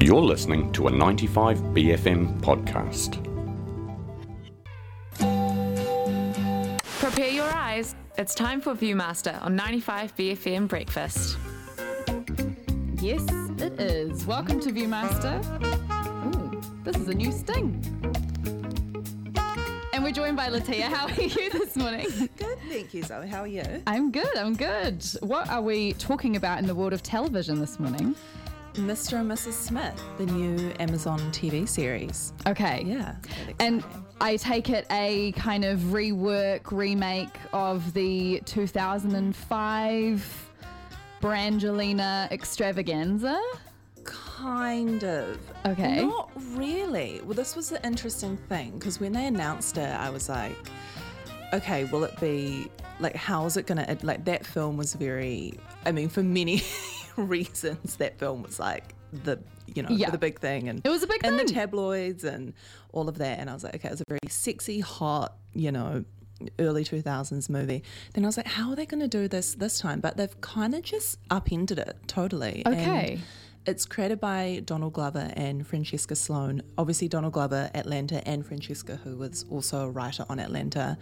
You're listening to a 95BFM podcast. Prepare your eyes. It's time for Viewmaster on 95 BFM Breakfast. Yes, it is. Welcome to Viewmaster. Ooh, this is a new sting. And we're joined by Litia. How are you this morning? Good, thank you, Zoe. How are you? I'm good, I'm good. What are we talking about in the world of television this morning? Mr. and Mrs. Smith, the new Amazon TV series. Okay. Yeah. And. I take it a kind of rework, remake of the 2005 Brangelina extravaganza. kind of. Okay. Not really. Well, this was the interesting thing because when they announced it, I was like, okay, will it be like, how is it going to, like, that film was very, I mean, for many reasons, that film was like the, you know, Yeah. the big thing. And It was a big and thing. the tabloids and all of that. And I was like, okay, it was a very sexy, hot, you know, early 2000s movie. Then I was like, how are they going to do this this time? But they've kind of just upended it totally. And Okay. it's created by Donald Glover and Francesca Sloane. Obviously, Donald Glover, Atlanta, and Francesca, who was also a writer on Atlanta,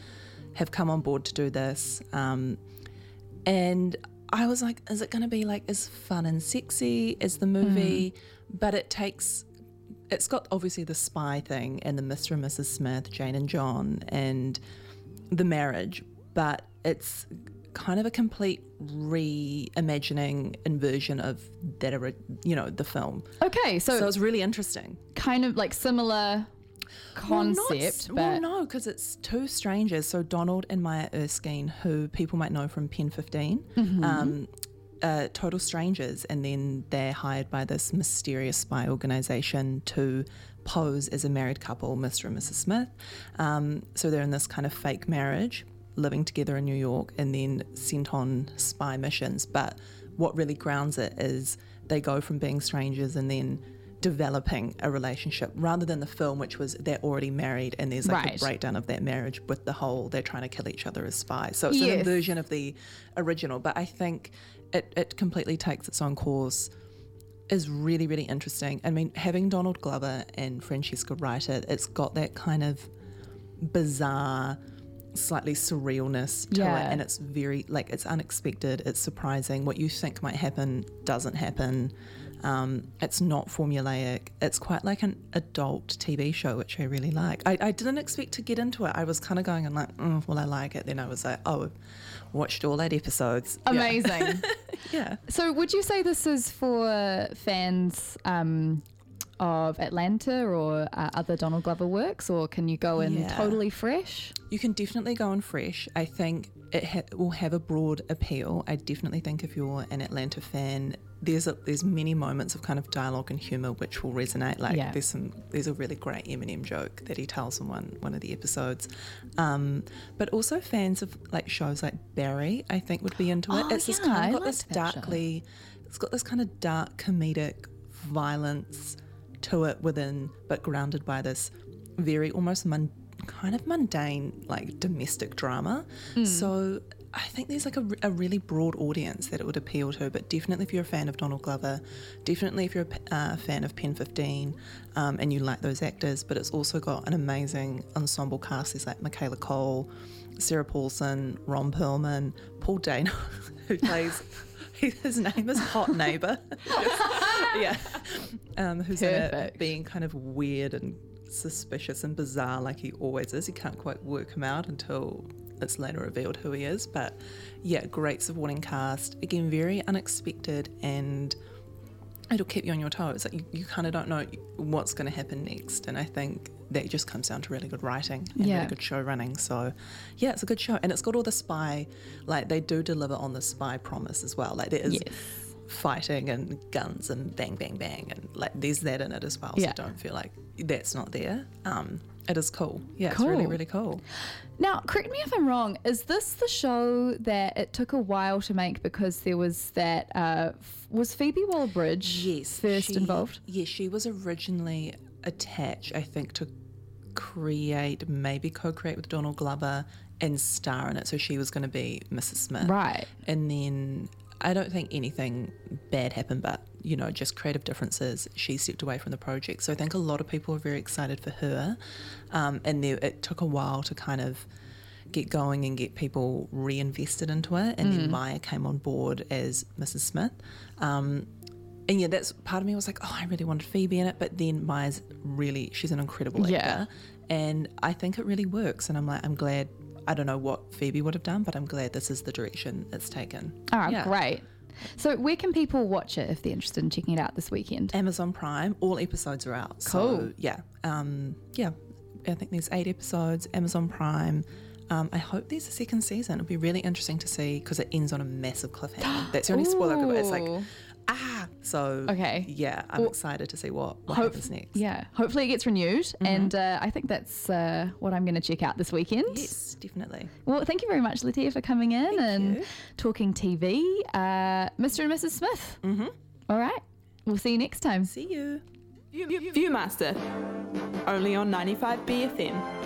have come on board to do this. Um, and I was like, is it going to be like as fun and sexy as the hmm. movie? But it takes, it's got obviously the spy thing and the Mr. and Mrs. Smith, Jane and John, and the marriage, but it's kind of a complete reimagining inversion of that, you know, the film. Okay, so, So it's really interesting. kind of like similar Well, not concept, but well, no, because it's two strangers. So Donald and Maya Erskine, who people might know from Pen 15, Mm-hmm. um, uh, total strangers, and then they're hired by this mysterious spy organization to pose as a married couple, Mr. and Mrs. Smith. Um, so they're in this kind of fake marriage, living together in New York, and then sent on spy missions. But what really grounds it is they go from being strangers and then developing a relationship rather than the film which was they're already married and there's like Right. a breakdown of that marriage with the whole they're trying to kill each other as spies so it's an Yes. inversion of the original but i think it, it completely takes its own course is really really interesting i mean having donald glover and francesca write it it's got that kind of bizarre slightly surrealness to Yeah. it and it's very like it's unexpected it's surprising what you think might happen doesn't happen um, it's not formulaic it's quite like an adult tv show which i really like i, I didn't expect to get into it i was kind of going and like mm, well i like it then i was like oh watched all eight episodes Yeah. amazing. yeah So, would you say this is for fans um, of Atlanta or uh, other Donald Glover works, or can you go in Yeah. totally fresh? You can definitely go in fresh. I think it ha- will have a broad appeal. I definitely think if you're an Atlanta fan, there's a, there's many moments of kind of dialogue and humor which will resonate. Like Yeah. there's some there's a really great Eminem joke that he tells in one one of the episodes. Um, but also fans of like shows like Barry, I think would be into it. Oh, it's yeah, kind I of got this darkly, it's got this kind of dark comedic violence to it within, but grounded by this very almost mun- kind of mundane, like domestic drama. So I think there's like a, a really broad audience that it would appeal to, but definitely if you're a fan of Donald Glover, definitely if you're a uh, fan of Pen 15 um, and you like those actors, but it's also got an amazing ensemble cast. There's like Michaela Coel, Sarah Paulson, Ron Perlman, Paul Dano, who plays. His name is Hot Neighbor. yeah. Um, who's being kind of weird and suspicious and bizarre like he always is. You can't quite work him out until it's later revealed who he is. But yeah, great supporting cast. Again, very unexpected and it'll keep you on your toes. Like you, you kind of don't know what's going to happen next. And I think that just comes down to really good writing and Yeah. really good show running. So yeah, it's a good show. And it's got all the spy, like they do deliver on the spy promise as well. Like there is Yes. Fighting and guns and bang, bang, bang. And like there's that in it as well. Yeah. So don't feel like that's not there. Um, it is cool. Yeah, it's really, really cool. Now, correct me if I'm wrong. Is this the show that it took a while to make because there was that? Uh, f- was Phoebe Waller-Bridge Yes. first she- involved? Yes, she was originally attached, I think, to create, maybe co create with Donald Glover and star in it. So she was going to be Mrs. Smith. Right. And then I don't think anything bad happened, but you know, just creative differences, she stepped away from the project. So I think a lot of people are very excited for her. Um, and there, it took a while to kind of get going and get people reinvested into it. And then Maya came on board as Mrs. Smith. Um, and yeah, that's part of me was like, oh, I really wanted Phoebe in it. But then Maya's really, she's an incredible actor. Yeah. And I think it really works. And I'm like, I'm glad. I don't know what Phoebe would have done, but I'm glad this is the direction it's taken. All right, Yeah. great. So, where can people watch it if they're interested in checking it out this weekend? Amazon Prime, all episodes are out. Cool. So yeah, um, yeah. I think there's eight episodes. Amazon Prime. Um, I hope there's a second season. It'll be really interesting to see because it ends on a massive cliffhanger. That's the only spoiler. I could- It's like. So Okay. Yeah, I'm Well, excited to see what what Hope- happens next. Yeah, hopefully it gets renewed, and uh, I think that's uh, what I'm going to check out this weekend. Yes, definitely. Well, thank you very much, Litia, for coming in Thank and you. talking TV. Uh, Mr. and Mrs. Smith. Mm-hmm. All right, we'll see you next time. See you. Viewmaster, only on 95 BFM.